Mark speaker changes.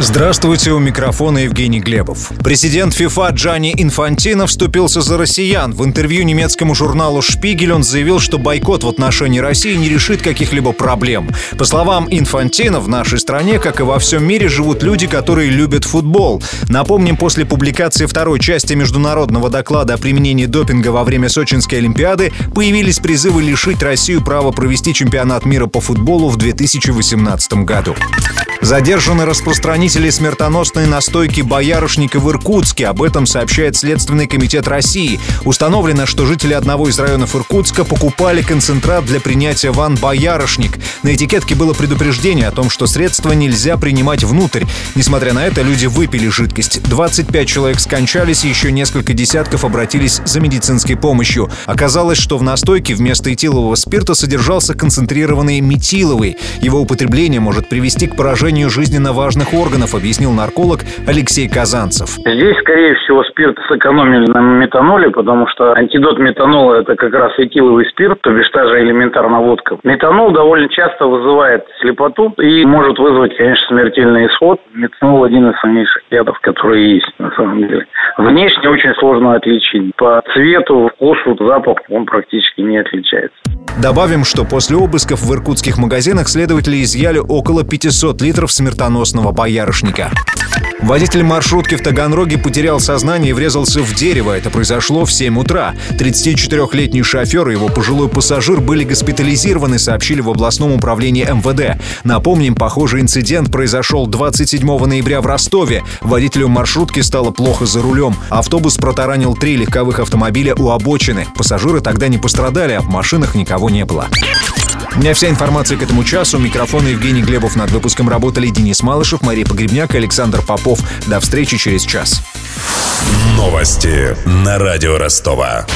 Speaker 1: Здравствуйте, у микрофона Евгений Глебов. Президент ФИФА Джани Инфантино вступился за россиян. В интервью немецкому журналу «Шпигель» он заявил, что бойкот в отношении России не решит каких-либо проблем. По словам Инфантино, в нашей стране, как и во всем мире, живут люди, которые любят футбол. Напомним, после публикации второй части международного доклада о применении допинга во время Сочинской Олимпиады появились призывы лишить Россию права провести чемпионат мира по футболу в 2018 году. Задержаны распространители смертоносной настойки боярышника в Иркутске. Об этом сообщает Следственный комитет России. Установлено, что жители одного из районов Иркутска покупали концентрат для принятия ван «Боярышник». На этикетке было предупреждение о том, что средства нельзя принимать внутрь. Несмотря на это, люди выпили жидкость. 25 человек скончались, еще несколько десятков обратились за медицинской помощью. Оказалось, что в настойке вместо этилового спирта содержался концентрированный метиловый. Его употребление может привести к поражению поражению жизненно важных органов, объяснил нарколог Алексей Казанцев.
Speaker 2: Здесь, скорее всего, спирт сэкономили на метаноле, потому что антидот метанола – это как раз этиловый спирт, то бишь та же элементарная водка. Метанол довольно часто вызывает слепоту и может вызвать, конечно, смертельный исход. Метанол – один из самейших ядов, которые есть на самом деле. Внешне очень сложно отличить. По цвету, вкусу, запаху он практически не отличается.
Speaker 1: Добавим, что после обысков в иркутских магазинах следователи изъяли около 500 литров смертоносного боярышника. Водитель маршрутки в Таганроге потерял сознание и врезался в дерево. Это произошло в 7 утра. 34-летний шофер и его пожилой пассажир были госпитализированы, сообщили в областном управлении МВД. Напомним, похожий инцидент произошел 27 ноября в Ростове. Водителю маршрутки стало плохо за рулем. Автобус протаранил три легковых автомобиля у обочины. Пассажиры тогда не пострадали, а в машинах никого не было. У меня вся информация к этому часу. Микрофон Евгений Глебов. Над выпуском работали Денис Малышев, Мария Погребняк и Александр Попов. До встречи через час.
Speaker 3: Новости на радио Ростова.